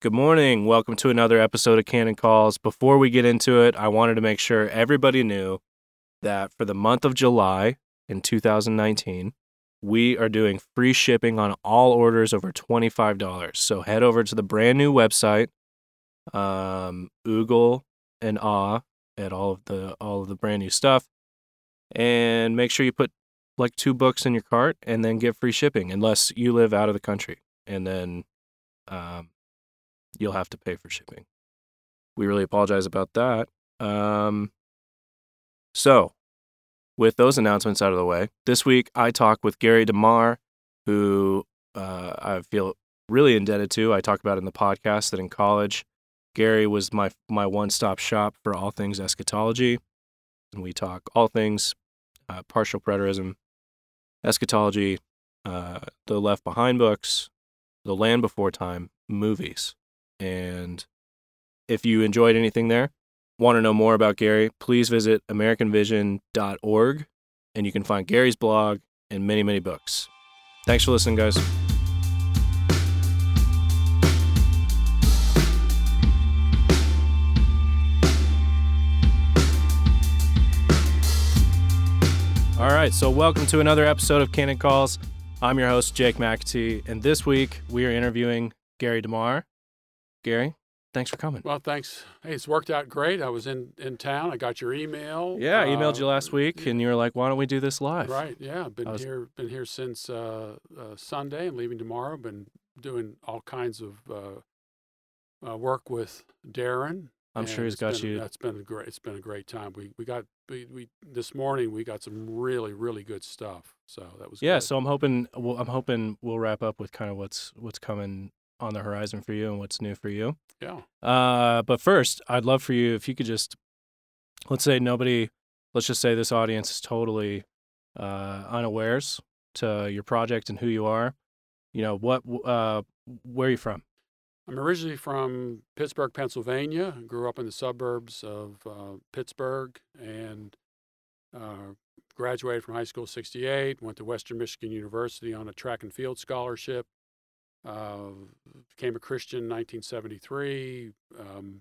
Good morning. Welcome to another episode of Canon Calls. Before we get into it, I wanted to make sure everybody knew that for the month of July in 2019, we are doing free shipping on all orders over $25. So head over to the brand new website, um, Oogle and Ah at all of the all of the brand new stuff, and make sure you put like two books in your cart and then get free shipping unless you live out of the country. And then um, you'll have to pay for shipping. We really apologize about that. Um, so, with those announcements out of the way, this week I talk with Gary DeMar, who uh, I feel really indebted to. I talk about in the podcast that in college, Gary was my my one stop shop for all things eschatology, and we talk all things uh, partial preterism, eschatology, uh, the Left Behind books, the Land Before Time movies. And if you enjoyed anything there, want to know more about Gary, please visit AmericanVision.org and you can find Gary's blog and many, many books. Thanks for listening, guys. All right, so welcome to another episode of Canon Calls. I'm your host, Jake McAtee, and this week we are interviewing Gary DeMar. Gary, thanks for coming. Well, thanks. Hey, it's worked out great. I was in, in town. I got your email. Yeah, I emailed Uh, you last week, and you were like, "Why don't we do this live?" Right. Yeah. Been was- here. Been here since uh, uh, Sunday and leaving tomorrow. Been doing all kinds of uh, uh, work with Darren. I'm sure he's got been- you. That's been a great. It's been a great time. We we got we, we this morning we got some really really good stuff. So that was Yeah, good. so I'm hoping well, I'm hoping we'll wrap up with kind of what's what's coming on the horizon for you and what's new for you. yeah. Uh, but first, I'd love for you if you could just let's say nobody, let's just say this audience is totally uh, unawares to your project and who you are. You know what? Uh, where are you from? I'm originally from Pittsburgh, Pennsylvania. Grew up in the suburbs of uh, Pittsburgh and uh, graduated from high school in 68. Went to Western Michigan University on a track and field scholarship. Uh, became a Christian in 1973 um,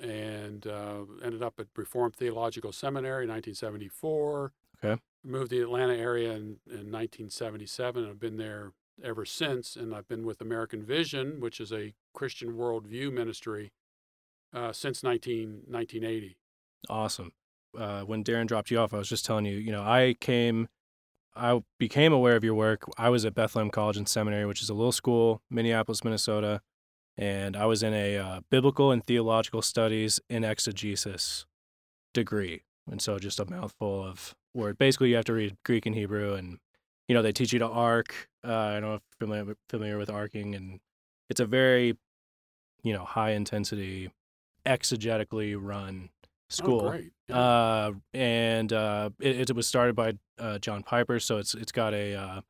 and uh, ended up at Reformed Theological Seminary in 1974. Okay. Moved to the Atlanta area in, in 1977 and I've been there ever since. And I've been with American Vision, which is a Christian worldview ministry, uh, since 19, 1980. Awesome. Uh, when Darren dropped you off, I was just telling you, you know, I came, I became aware of your work. I was at Bethlehem College and Seminary, which is a little school, Minneapolis, Minnesota, and I was in a uh, biblical and theological studies in exegesis degree. And so just a mouthful of word. Basically, you have to read Greek and Hebrew, and you know they teach you to arc. Uh, I don't know if you're familiar, familiar with arcing, and it's a very, you know, high intensity, exegetically run school. Oh. Yeah. Uh, and uh, it, it was started by uh, John Piper, so it's it's got a uh,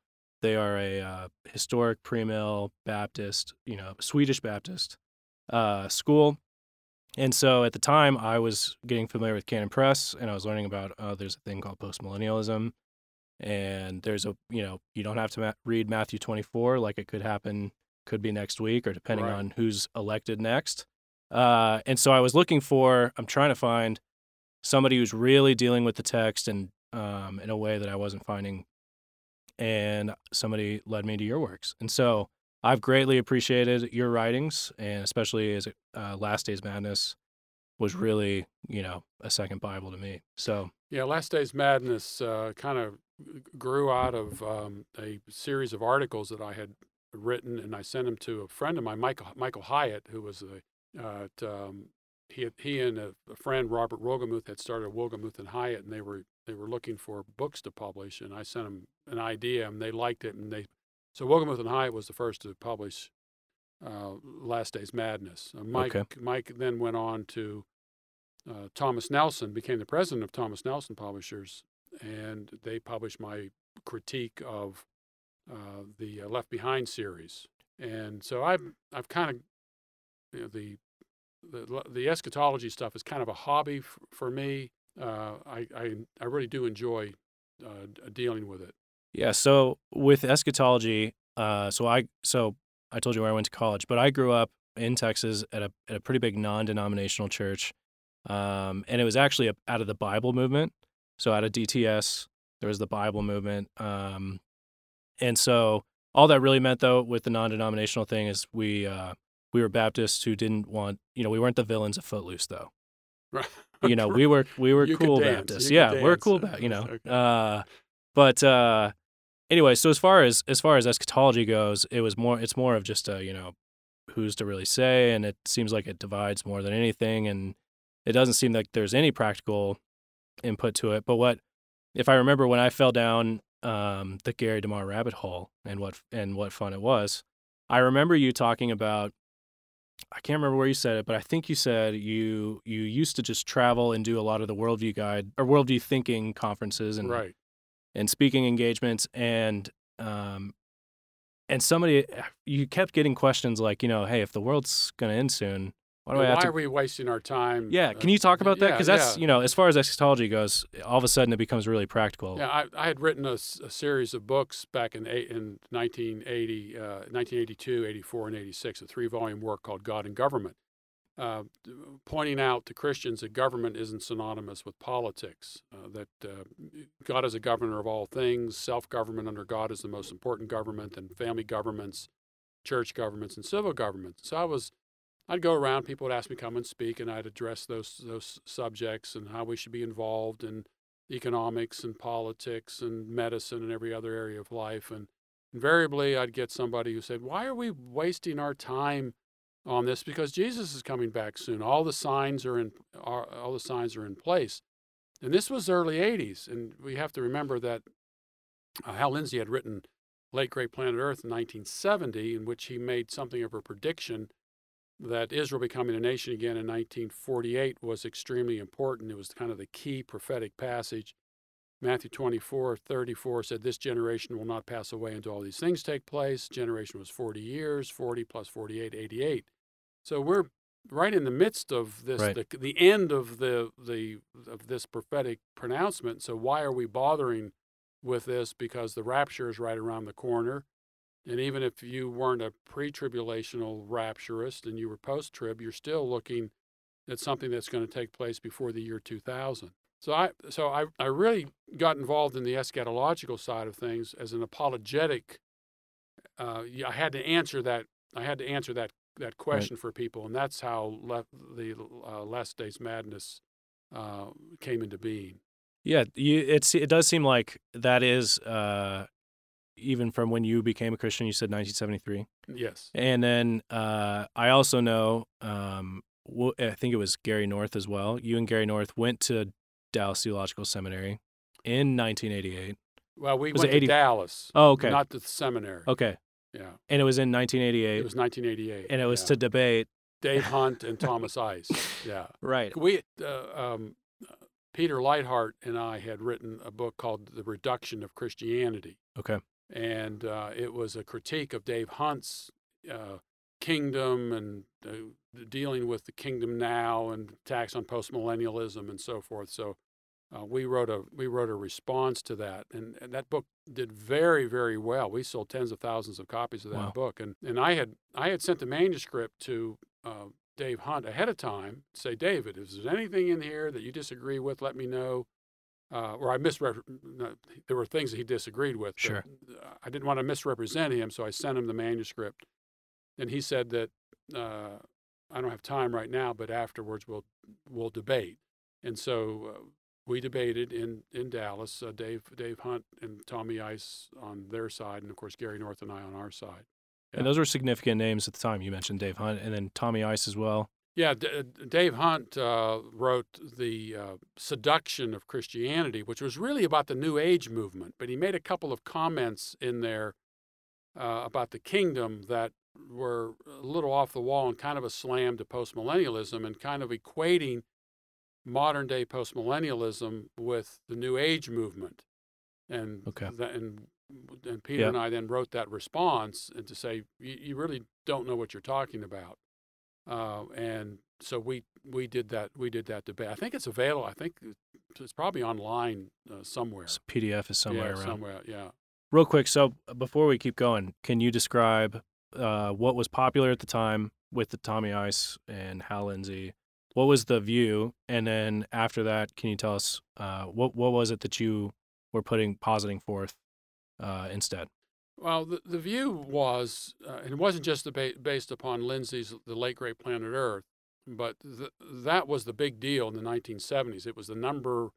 they are a uh, historic pre-mill Baptist, you know, Swedish Baptist uh, school. And so at the time, I was getting familiar with Canon Press, and I was learning about uh, there's a thing called postmillennialism, and there's a you know you don't have to ma- read Matthew 24 like it could happen, could be next week, or depending Right. on who's elected next. Uh, and so I was looking for, I'm trying to find somebody who's really dealing with the text and um, in a way that I wasn't finding. And somebody led me to your works. And so I've greatly appreciated your writings, and especially as uh, Last Days Madness was really, you know, a second Bible to me. So, Yeah, Last Days Madness uh, kind of grew out of um, a series of articles that I had written, and I sent them to a friend of mine, Michael Michael Hyatt, who was a uh, at, um, he had- he and a, a friend Robert Wolgemuth had started Wolgemuth and Hyatt, and they were they were looking for books to publish, and I sent them an idea, and they liked it, and they so Wolgemuth and Hyatt was the first to publish uh, Last Days Madness. Uh, Mike Okay. Mike then went on to uh, Thomas Nelson, became the president of Thomas Nelson Publishers, and they published my critique of uh, the uh, Left Behind series. And so I've I've kind of you know, the the the eschatology stuff is kind of a hobby f- for me. Uh, I, I I really do enjoy uh, dealing with it. yeah. So with eschatology, uh, so I, so I told you where I went to college, but I grew up in Texas at a at a pretty big non-denominational church, um, and it was actually a, out of the Bible movement. So out of DTS, there was the Bible movement, um, and so all that really meant though with the non-denominational thing is we uh, we were Baptists who didn't want you know we weren't the villains of Footloose though. Right. You know we were we were You cool. Baptists. Yeah, we're cool. Baptists. you know. Okay. Uh, but uh, anyway, so as far as as far as eschatology goes, it was more. It's more of just a you know who's to really say, and it seems like it divides more than anything, and it doesn't seem like there's any practical input to it. But what if I remember when I fell down um, the Gary DeMar rabbit hole and what and what fun it was? I remember you talking about. I can't remember where you said it, but I think you said you you used to just travel and do a lot of the worldview guide or worldview thinking conferences and right. and speaking engagements and um and somebody you kept getting questions like you know hey if the world's going to end soon why do Why I have to are we wasting our time? yeah uh, can you talk about that yeah, because that's yeah. you know as far as eschatology goes all of a sudden it becomes really practical Yeah, I, I had written a series of books back in eight, in 1980, uh, 1982, 84, and 86, a three-volume work called God and Government, uh, pointing out to Christians that government isn't synonymous with politics. Uh, that uh, God is a governor of all things. Self-government under God is the most important government, and family governments, church governments, and civil governments. So I was. I'd go around. People would ask me to come and speak, and I'd address those those subjects and how we should be involved in economics and politics and medicine and every other area of life. And invariably, I'd get somebody who said, Why are we wasting our time on this? Because Jesus is coming back soon. All the signs are in, are, all the signs are in place. And this was early 80s. And we have to remember that uh, Hal Lindsey had written Late Great Planet Earth in 1970, in which he made something of a prediction that Israel becoming a nation again in 1948 was extremely important. It was kind of the key prophetic passage. Matthew 24, 34 said, This generation will not pass away until all these things take place. Generation was 40 years, 40 plus 48, 88. So we're right in the midst of this, Right. the, the end of the, the of this prophetic pronouncement. So why are we bothering with this? Because the rapture is right around the corner. And even if you weren't a pre tribulational rapturist and you were post trib, you're still looking at something that's going to take place before the year 2000. So I, so I, I really got involved in the eschatological side of things as an apologetic. Uh, I had to answer that. I had to answer that that question for people, and that's how le- the uh, Last Days Madness uh, came into being. yeah you it's it does seem like that is uh even from when you became a christian you said 1973 Yes. And then uh, I also know, um, I think it was Gary North as well. You and Gary North went to Dallas Theological Seminary in 1988. Well, we Was went 80 to Dallas, Oh, okay. not to the seminary. Okay. Yeah, And it was in 1988. it was 1988, and it was yeah. to debate. Dave Hunt and Thomas Ice. Yeah. Right. We, uh, um, Peter Leithart and I had written a book called The Reduction of Christianity. Okay. And uh, it was a critique of Dave Hunt's uh, kingdom and uh, dealing with the kingdom now and tax on postmillennialism and so forth. So uh, we wrote a we wrote a response to that, and, and that book did very very well. We sold tens of thousands of copies of that Wow. book, and and I had I had sent the manuscript to uh, Dave Hunt ahead of time. Say, David, if there's anything in here that you disagree with, let me know. Uh, or I misrep. There were things that he disagreed with. Sure. I didn't want to misrepresent him, so I sent him the manuscript, and he said that uh, I don't have time right now, but afterwards we'll we'll debate. And so uh, we debated in in Dallas. Uh, Dave Dave Hunt and Tommy Ice on their side, and of course Gary North and I on our side. Yeah. And those were significant names at the time. You mentioned Dave Hunt and then Tommy Ice as well. Yeah, D- uh, Dave Hunt uh, wrote the uh, Seduction of Christianity, which was really about the New Age movement. But he made a couple of comments in there uh, about the kingdom that were a little off the wall and kind of a slam to postmillennialism and kind of equating modern day postmillennialism with the New Age movement. And Okay. tha- and and Peter Yeah. and I then wrote that response and to say you really don't know what you're talking about. Uh, and so we we did that we did that debate. I think it's available. I think it's probably online uh, somewhere. So PDF is somewhere yeah, around. somewhere. Yeah. Real quick, so before we keep going, can you describe uh, what was popular at the time with the Tommy Ice and Hal Lindsey. What was the view? And then after that, can you tell us uh, what what was it that you were putting positing forth uh, instead? Well, the, the view was, uh, and it wasn't just the ba- based upon Lindsey's The Late Great Planet Earth, but th- that was the big deal in the 1970s. It was the number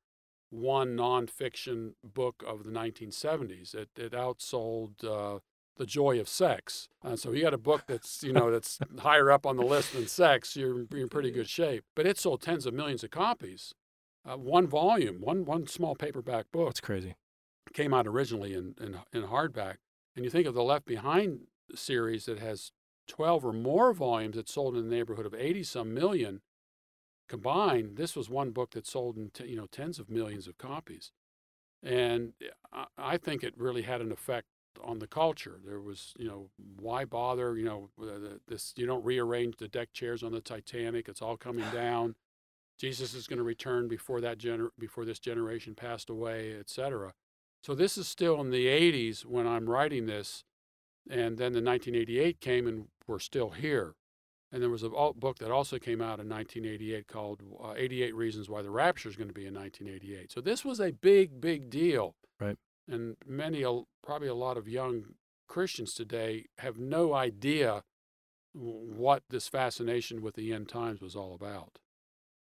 one nonfiction book of the 1970s. It, it outsold uh, The Joy of Sex. Uh, so you got a book that's, you know, that's higher up on the list than sex, you're, you're in pretty good shape. But it sold tens of millions of copies. Uh, one volume, one, one small paperback book. That's crazy. Came out originally in, in, in hardback. And you think of the Left Behind series that has 12 or more volumes that sold in the neighborhood of 80 some million combined. This was one book that sold in t- you know tens of millions of copies. And eh, I, I think it really had an effect on the culture. There was, you know, why bother? You know, this you don't rearrange the deck chairs on the Titanic. It's all coming down. Jesus is going to return before that gener- before this generation passed away, etc. So this is still in the 80s when I'm writing this, and then the 1988 came and we're still here. And there was a book that also came out in 1988 called uh, 88 Reasons Why the Rapture is going to be in 1988. So this was a big, big deal. Right. And many, probably a lot of young Christians today have no idea what this fascination with the end times was all about.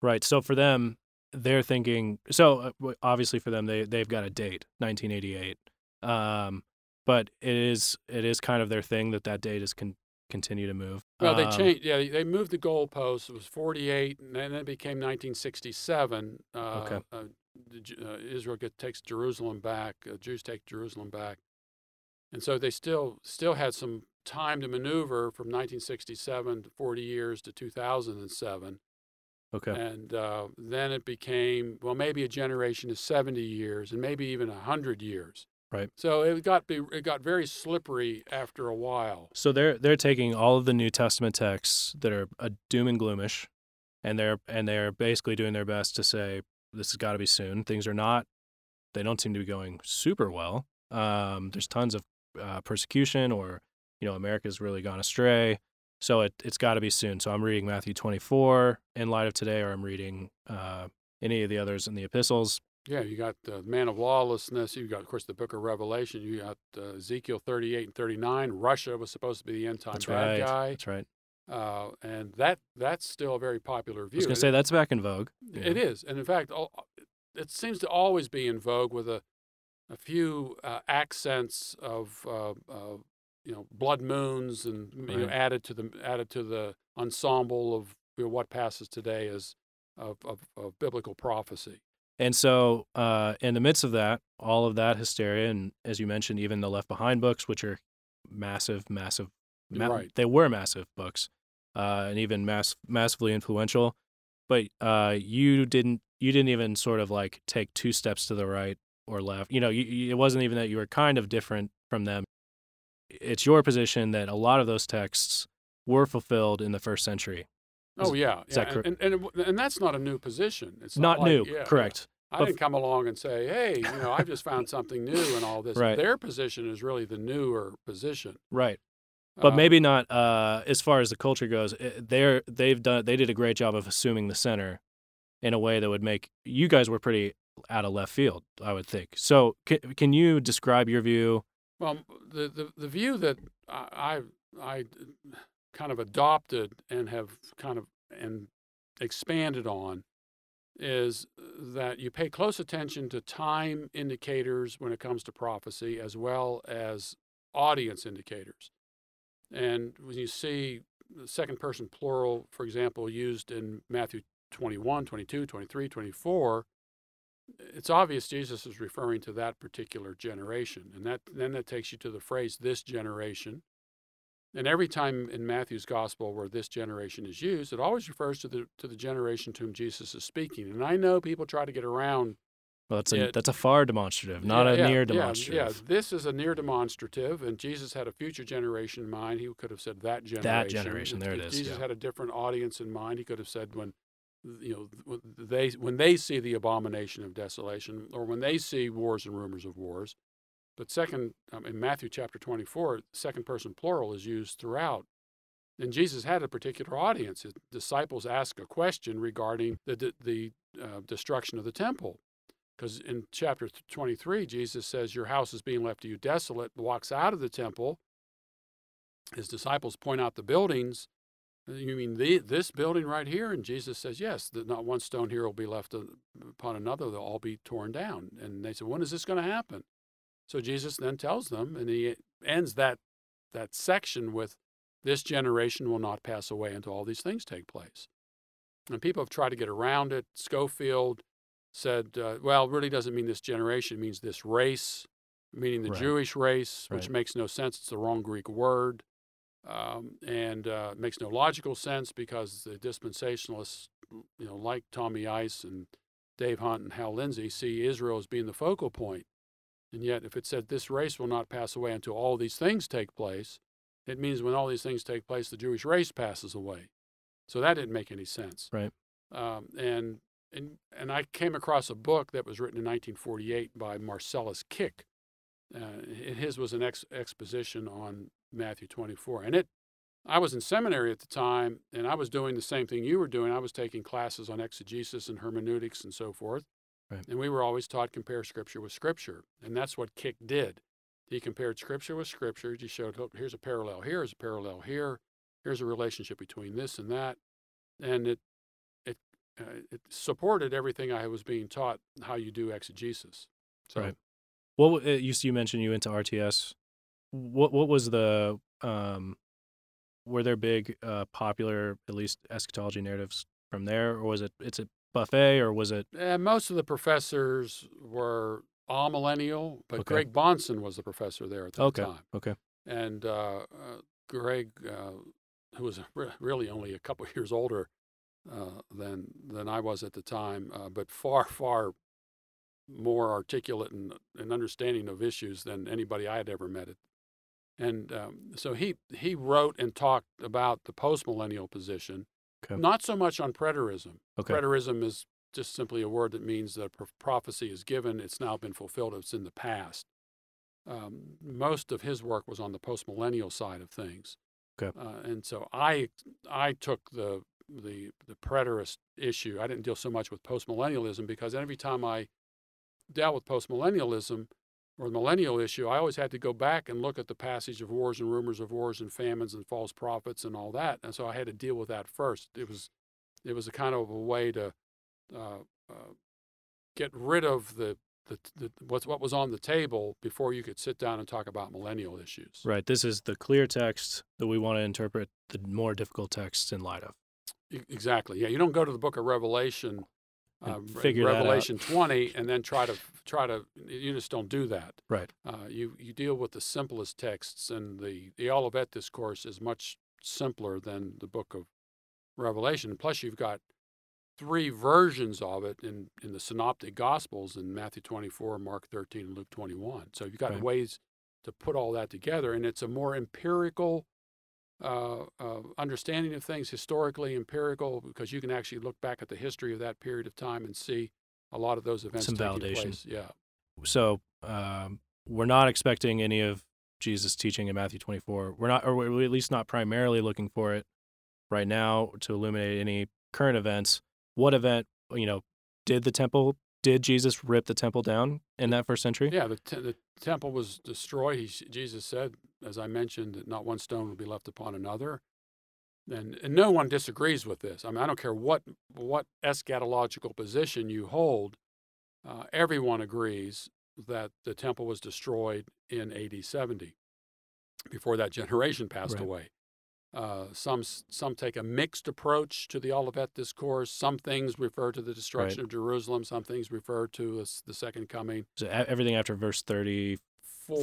Right. So for them, they're thinking so uh, obviously for them they they've got a date 1988 um but it is it is kind of their thing that that date is con- continue to move well they um, changed yeah they moved the goalpost it was 48 and then it became 1967 uh, okay. uh, uh, israel get, takes jerusalem back uh, jews take jerusalem back and so they still still had some time to maneuver from 1967 to 40 years to 2007 Okay. And uh, then it became well, maybe a generation is seventy years, and maybe even hundred years. Right. So it got be, it got very slippery after a while. So they're they're taking all of the New Testament texts that are a doom and gloomish, and they're and they're basically doing their best to say this has got to be soon. Things are not. They don't seem to be going super well. Um, there's tons of uh, persecution, or you know, America's really gone astray. So it, it's got to be soon. So I'm reading Matthew 24 in light of today, or I'm reading uh, any of the others in the epistles. Yeah, you got the man of lawlessness. You've got, of course, the book of Revelation. You got uh, Ezekiel 38 and 39. Russia was supposed to be the end time that's bad right. guy. That's right. Uh, and that that's still a very popular view. I was going to say that's back in vogue. It yeah. is, and in fact, it seems to always be in vogue with a a few uh, accents of uh, you know blood moons and you know, added to the added to the ensemble of you know, what passes today as of, of, of biblical prophecy. And so, uh, in the midst of that, all of that hysteria, and as you mentioned, even the Left Behind books, which are massive, massive, ma- Right. they were massive books, uh, and even mass, massively influential. But uh, you didn't, you didn't even sort of like take two steps to the right or left. You know, you, you, it wasn't even that you were kind of different from them. It's your position that a lot of those texts were fulfilled in the first century. Oh yeah, is yeah. that cor- and, and and and that's not a new position. It's Not, like- new, yeah, yeah. correct? I didn't come along and say, "Hey, you know, I've just found something new and all this." Right. Their position is really the newer position. Right. but Uh, maybe not uh, as far as the culture goes. eh, They're they've done they did a great job of assuming the center in a way that would make you guys were pretty out of left field, I would think. So can can you describe your view? Well, the, the, the view that I, I I kind of adopted and have kind of and expanded on is that you pay close attention to time indicators when it comes to prophecy as well as audience indicators. And when you see the second person plural, for example, used in Matthew 21, 22, 23, 24, it's obvious Jesus is referring to that particular generation. And that then that takes you to the phrase this generation. And every time in Matthew's gospel where this generation is used, it always refers to the to the generation to whom Jesus is speaking. And I know people try to get around Well, that's a It- that's a far demonstrative, not yeah, a near yeah, demonstrative. Yeah, this is a near demonstrative, and Jesus had a future generation in mind. He could have said that generation. That generation, there it is, Jesus yeah. had a different audience in mind. He could have said when, you know, they when they see the abomination of desolation, or when they see wars and rumors of wars. But second, um, in Matthew chapter 24, second person plural is used throughout. And Jesus had a particular audience. His disciples ask a question regarding the, the, the uh, destruction of the temple. Because in chapter 23, Jesus says, Your house is being left to you desolate, walks out of the temple. His disciples point out the buildings. You mean the, this building right here? And Jesus says, Yes, that not one stone here will be left upon another. They'll all be torn down. And they said, When is this going to happen? So Jesus then tells them, and he ends that, that section with, This generation will not pass away until all these things take place. And people have tried to get around it. Scofield said, uh, well, it really doesn't mean this generation, it means this race, meaning the Right. Jewish race, which Right. makes no sense. It's the wrong Greek word. Um, and uh, makes no logical sense because the dispensationalists, you know, like Tommy Ice and Dave Hunt and Hal Lindsey, see Israel as being the focal point. And yet, if it said this race will not pass away until all these things take place, it means when all these things take place, the Jewish race passes away. So that didn't make any sense. Right. Um, and and and I came across a book that was written in 1948 by Marcellus Kik. Uh, his was an ex- exposition on Matthew 24, and it. I was in seminary at the time, and I was doing the same thing you were doing. I was taking classes on exegesis and hermeneutics and so forth. Right. And we were always taught compare Scripture with Scripture, and that's what Kik did. He compared Scripture with Scripture. He showed, look, here's a parallel here, here's a parallel here, here's a relationship between this and that, and it it uh, it supported everything I was being taught how you do exegesis. So Right. What w- uh, you you mentioned you went to RTS. What what was the um, were there big uh, popular at least eschatology narratives from there, or was it it's a buffet, or was it and most of the professors were amillennial, but Okay. Greg Bahnsen was the professor there at the Okay. time, okay? and uh, uh, Greg, uh, who was re- really only a couple years older uh, than than I was at the time, uh, but far far more articulate and, and understanding of issues than anybody I had ever met. It. And um, so he he wrote and talked about the postmillennial position, Okay. not so much on preterism. Okay. Preterism is just simply a word that means that a pro- prophecy is given, it's now been fulfilled, it's in the past. Um, most of his work was on the postmillennial side of things. Okay. Uh, and so I I took the the the preterist issue. I didn't deal so much with postmillennialism because every time I dealt with postmillennialism or the millennial issue, I always had to go back and look at the passage of wars and rumors of wars and famines and false prophets and all that. And so I had to deal with that first. It was it was a kind of a way to uh, uh, get rid of the, the, the what's what was on the table before you could sit down and talk about millennial issues. Right. This is the clear text that we want to interpret the more difficult texts in light of. Exactly. Yeah, you don't go to the book of Revelation, uh, Re- figure. Revelation 20, and then try to try to. You just don't do that. Right. Uh, you you deal with the simplest texts, and the the Olivet discourse is much simpler than the book of Revelation. Plus, you've got three versions of it in in the Synoptic Gospels in Matthew 24, Mark 13, and Luke 21. So you've got Right. ways to put all that together, and it's a more empirical uh, uh, understanding of things, historically empirical, because you can actually look back at the history of that period of time and see a lot of those events Some validation. place. Yeah. So um, we're not expecting any of Jesus' teaching in Matthew 24. We're not, or we're at least not primarily looking for it right now to illuminate any current events. What event, you know, did the temple? Did Jesus rip the temple down in that first century? Yeah, the, te- the temple was destroyed. He, Jesus said, as I mentioned, that not one stone will be left upon another. And, and no one disagrees with this. I mean, I don't care what, what eschatological position you hold, uh, everyone agrees that the temple was destroyed in AD 70 before that generation passed Right. away. Uh, some some take a mixed approach to the Olivet discourse. Some things refer to the destruction of Jerusalem. Some things refer to the second coming. So everything after verse 34.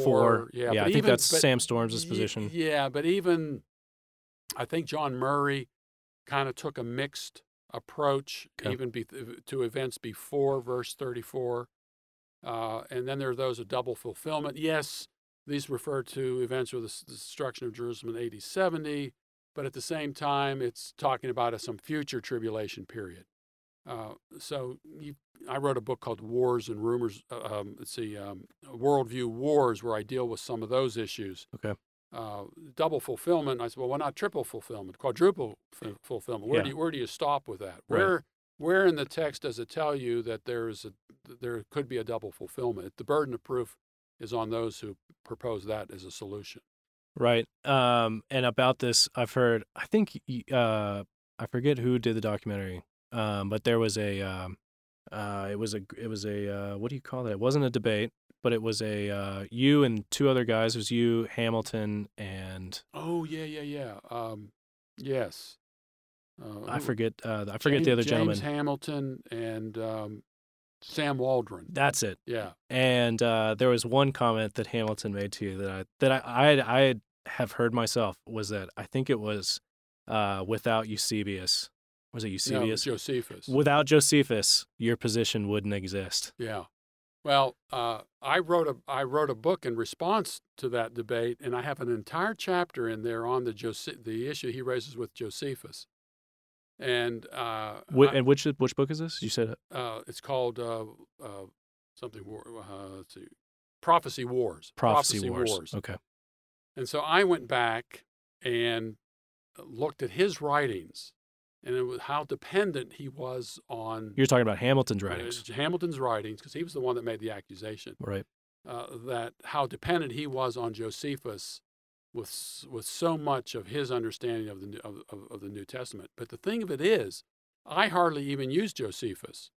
Four, yeah, I but think that's but- Sam Storms' position. Yeah, but even I think John Murray kind of took a mixed approach, Okay. even be, to events before verse 34. Uh, and then there are those of double fulfillment. Yes, these refer to events with the destruction of Jerusalem in AD 70, but at the same time, it's talking about a, some future tribulation period. Uh, so you, I wrote a book called Wars and Rumors. uh, Um, let's see, um, Worldview Wars, where I deal with some of those issues. Okay. uh, double fulfillment. I said, well, why not triple fulfillment, quadruple f- fulfillment? Where Yeah. do you, where do you stop with that? Right. Where where in the text does it tell you that there is a there could be a double fulfillment? The burden of proof is on those who propose that as a solution. Right. Um, and about this, I've heard. I think uh, I forget who did the documentary. Um, but there was a. Um, uh, it was a. It was a. Uh, what do you call that? It wasn't a debate, but it was a. Uh, you and two other guys. It was you, Hamilton, and Oh yeah, yeah, yeah. Um, yes. Uh, I forget. Uh, I forget the James- other James gentleman. Hamilton and um, Sam Waldron. That's it. Yeah. And uh, there was one comment that Hamilton made to you that I that I I, had, I have heard myself was that I think it was uh, without Eusebius. Was it Eusebius? No? Josephus. Without Josephus, your position wouldn't exist. Yeah. Well, uh, I wrote a I wrote a book in response to that debate, and I have an entire chapter in there on the Jose- the issue he raises with Josephus, and uh, Wh- I- and which which book is this? You said uh, it's called uh, uh, something. War, uh, let's see, Prophecy Wars. Prophecy, Wars. Okay. And so I went back and looked at his writings, and it was how dependent he was on You're talking about Hamilton's uh, writings, Hamilton's writings, because he was the one that made the accusation. right? uh, that how dependent he was on Josephus with with so much of his understanding of the New- of, of, of the New Testament. But the thing of it is, I hardly even use Josephus,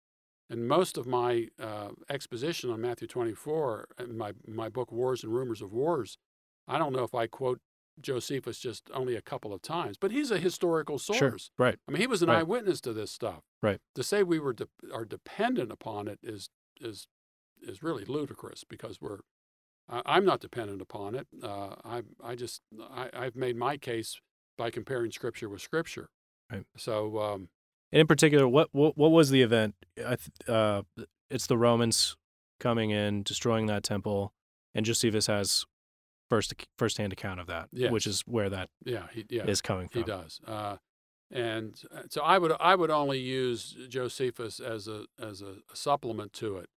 and most of my uh, exposition on Matthew 24, in my my book Wars and Rumors of Wars, I don't know if I quote Josephus just only a couple of times, but he's a historical source. Sure. Right. I mean, he was an Right. eyewitness to this stuff. Right. To say we were de- are dependent upon it is is is really ludicrous because we're. I I'm not dependent upon it. Uh, I I just I, I've made my case by comparing scripture with scripture. Right. So um, And in particular, what what, what was the event? I th- uh, it's the Romans coming in, destroying that temple, and Josephus has first firsthand account of that, which is where that is yeah, he, yeah, coming from. he does. Uh, and uh, so I would I would only use Josephus as a as a, supplement to it.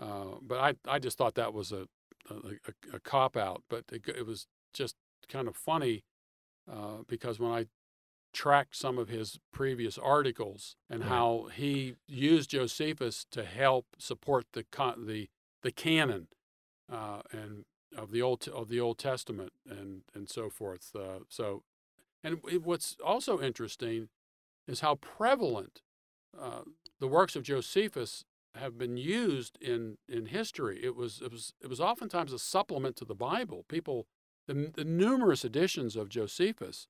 Uh, but I I just thought that was a a, a, a cop out. But it, it was just kind of funny uh, because when I tracked some of his previous articles and Right. how he used Josephus to help support the con- the the canon uh, and of the old of the Old Testament and and so forth. Uh, so, and it- what's also interesting is how prevalent uh, the works of Josephus have been used in in history. It was it was it was oftentimes a supplement to the Bible. People the, the numerous editions of Josephus.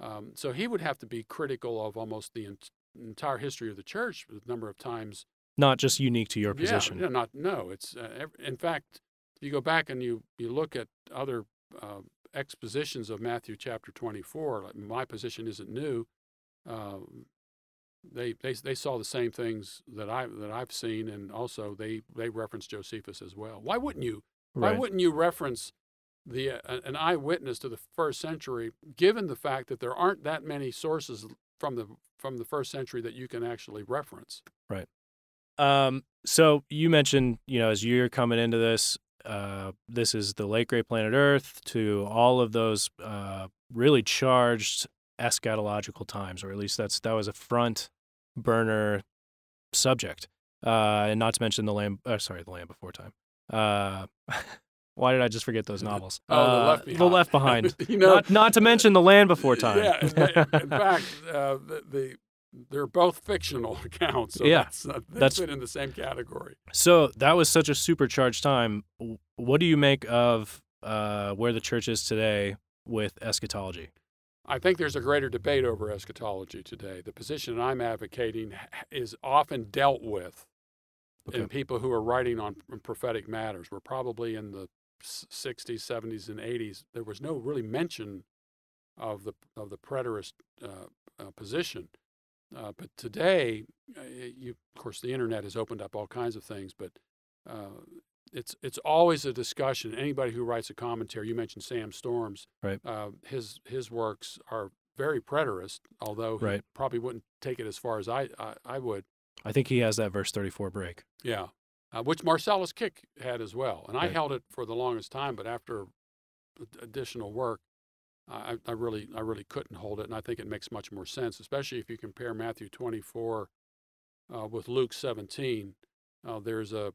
Um, so he would have to be critical of almost the ent- entire history of the church. The number of times Not just unique to your position. yeah, no, not no. It's uh, ev- in fact, if you go back and you you look at other uh, expositions of Matthew chapter 24, like my position isn't new. Um, they, they they saw the same things that I that I've seen, and also they they reference Josephus as well. Why wouldn't you? Why Right. wouldn't you reference the uh, an eyewitness to the first century, given the fact that there aren't that many sources from the from the first century that you can actually reference? Right. Um, so you mentioned, you know, as you're coming into this, uh, this is the late great planet Earth to all of those uh, really charged eschatological times, or at least that's that was a front burner subject. Uh, and not to mention the land. Uh, sorry, the land before time. Uh, why did I just forget those novels? Oh, the Uh, left behind. The Left Behind. you know, not, not to mention the land before time. Yeah, in, fact, uh, the, the they're both fictional accounts. So Yeah, that's, uh, they that's- fit in the same category. So that was such a supercharged time. What do you make of uh, where the church is today with eschatology? I think there's a greater debate over eschatology today. The position I'm advocating is often dealt with in people who are writing on prophetic matters. We're probably in the 60s, 70s, and 80s. There was no really mention of the of the preterist uh, uh, position. Uh, but today, uh, you, of course, the internet has opened up all kinds of things. But uh, it's it's always a discussion. Anybody who writes a commentary, you mentioned Sam Storms, Right. Uh, his his works are very preterist, although he Right. probably wouldn't take it as far as I I, I would. I think he has that verse 34 break. Yeah, uh, which Marcellus Kik had as well, and I held it for the longest time. But after additional work, I, I really I really couldn't hold it, and I think it makes much more sense, especially if you compare Matthew 24 uh, with Luke 17. Uh, there's a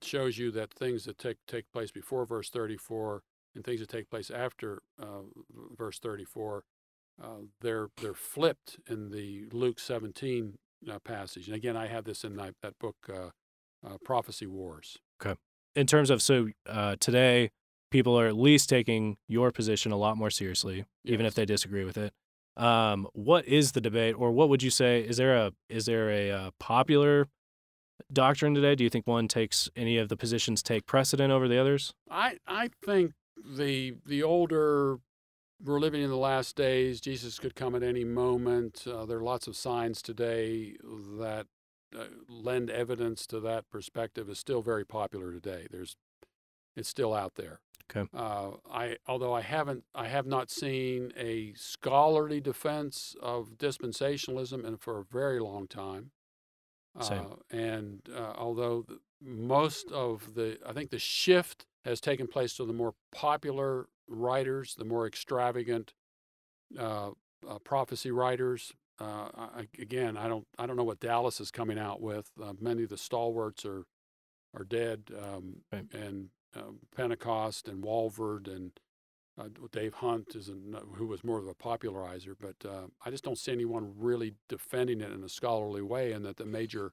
shows you that things that take take place before verse 34 and things that take place after uh, verse 34, uh, they're they're flipped in the Luke 17 uh, passage. And again, I have this in that, that book, uh, uh, Prophecy Wars. Okay. In terms of so uh, today, people are at least taking your position a lot more seriously, even if they disagree with it. Um, what is the debate, or what would you say? Is there a is there a, popular doctrine today? Do you think one takes any of the positions take precedent over the others? I I think the the older we're living in the last days. Jesus could come at any moment. Uh, there are lots of signs today that uh, lend evidence to that perspective. Is still very popular today. There's it's still out there. Okay. Uh, I although I haven't I have not seen a scholarly defense of dispensationalism in for a very long time. Same. Uh, and uh, although the, most of the, I think the shift has taken place to the more popular writers, the more extravagant uh, uh, prophecy writers. Uh, I, again, I don't, I don't know what Dallas is coming out with. Uh, many of the stalwarts are, are dead, um, and um, Pentecost and Walvoord and uh, Dave Hunt is an, who was more of a popularizer, but uh, I just don't see anyone really defending it in a scholarly way, and that the major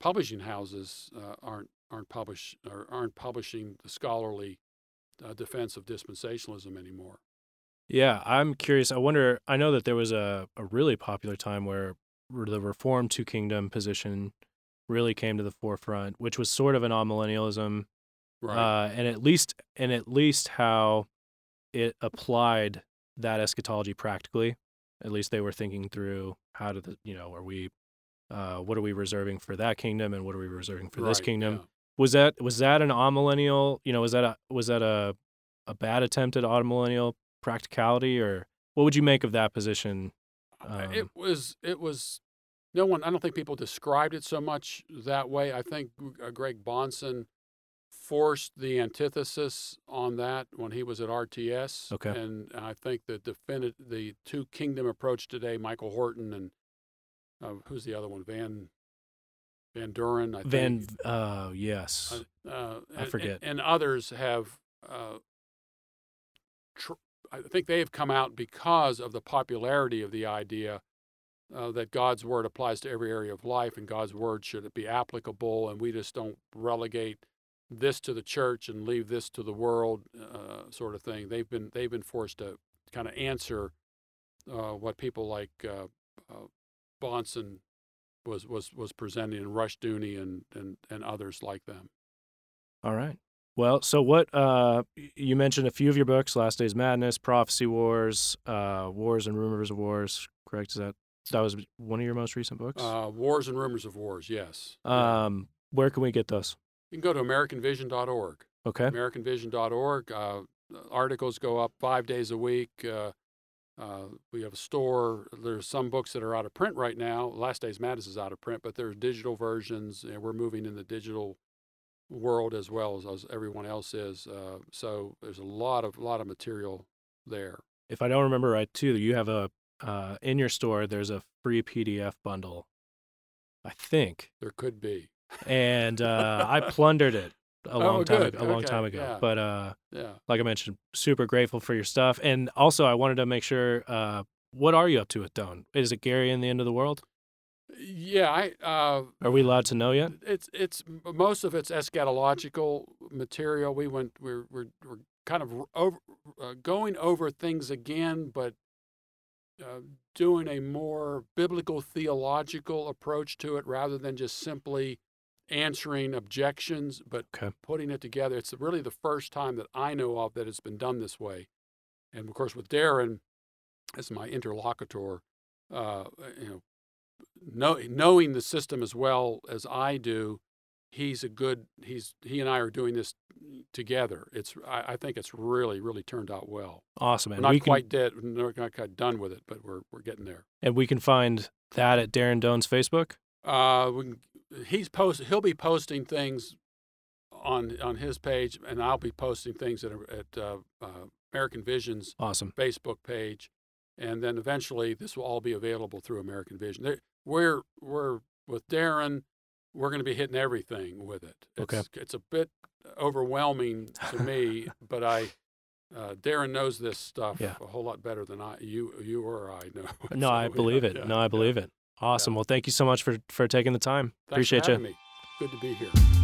publishing houses uh, aren't aren't publish or aren't publishing the scholarly uh, defense of dispensationalism anymore. Yeah, I'm curious. I wonder. I know that there was a, a really popular time where the Reformed Two Kingdom position really came to the forefront, which was sort of an amillennialism, uh, and at least and at least how it applied that eschatology practically. At least they were thinking through how to, the, you know, are we, uh, what are we reserving for that kingdom, and what are we reserving for this kingdom? yeah. Was that was that an amillennial? You know, was that a was that a a bad attempt at amillennial practicality, or what would you make of that position? Uh, it Um, was it was no one. I don't think people described it so much that way. I think uh, Greg Bahnsen forced the antithesis on that when he was at RTS. Okay. And I think the definite the two kingdom approach today, Michael Horton and uh, who's the other one, Van VanDrunen. I Van, think. uh, yes, uh, I and- forget. And, and others have, uh, tr- I think they have come out because of the popularity of the idea uh, that God's word applies to every area of life, and God's word should be applicable, and we just don't relegate this to the church and leave this to the world, uh, sort of thing. They've been they've been forced to kind of answer uh, what people like uh, uh, Bahnsen was was was presenting, and Rushdoony and and and others like them. all right. Well, so what? Uh, you mentioned a few of your books: Last Days Madness, Prophecy Wars, uh, Wars and Rumors of Wars. Correct? Is that that was one of your most recent books? Uh, Wars and Rumors of Wars, yes. Um, where can we get those? You can go to AmericanVision.org. Okay. AmericanVision.org. Uh, articles go up five days a week. Uh, uh, we have a store. There's some books that are out of print right now. Last Days Madness is out of print, but there's digital versions, and we're moving in the digital world as well as, as everyone else is. Uh, so there's a lot of lot of material there. If I don't remember right, too, you have a uh, in your store. There's a free PDF bundle, I think, There could be. And uh, I plundered it a long Oh, time good. ago, a long Okay, time ago. yeah. But uh, Yeah. like I mentioned, super grateful for your stuff, and also I wanted to make sure. Uh, what are you up to with Doane? Is it Gary and the End of the World? Yeah. I. Uh, Are we allowed to know yet? It's it's most of it's eschatological material. We went we're we're, we're kind of over uh, going over things again, but uh, doing a more biblical theological approach to it rather than just simply answering objections, but Okay. putting it together. It's really the first time that I know of that it's been done this way. And of course, with Darren as my interlocutor, uh, you know, know, knowing the system as well as I do, he's a good. He's he and I are doing this together. It's I, I think it's really really turned out well. Awesome, We're not we can quite dead. We're not quite done with it, but we're we're getting there. and we can find that at Darren Doane's Facebook. Uh, we can, he's post. He'll be posting things on on his page, and I'll be posting things at at uh, uh, American Vision's Awesome. Facebook page, and then eventually this will all be available through American Vision. There, we're we're with Darren. We're going to be hitting everything with it. It's, Okay. It's a bit overwhelming to me, but I. Uh, Darren knows this stuff Yeah. a whole lot better than I, you, you or I know. No, I So, yeah, believe it. yeah, no, I believe it. Awesome. Well, thank you so much for for taking the time. Thanks for Appreciate you. me. Good to be here.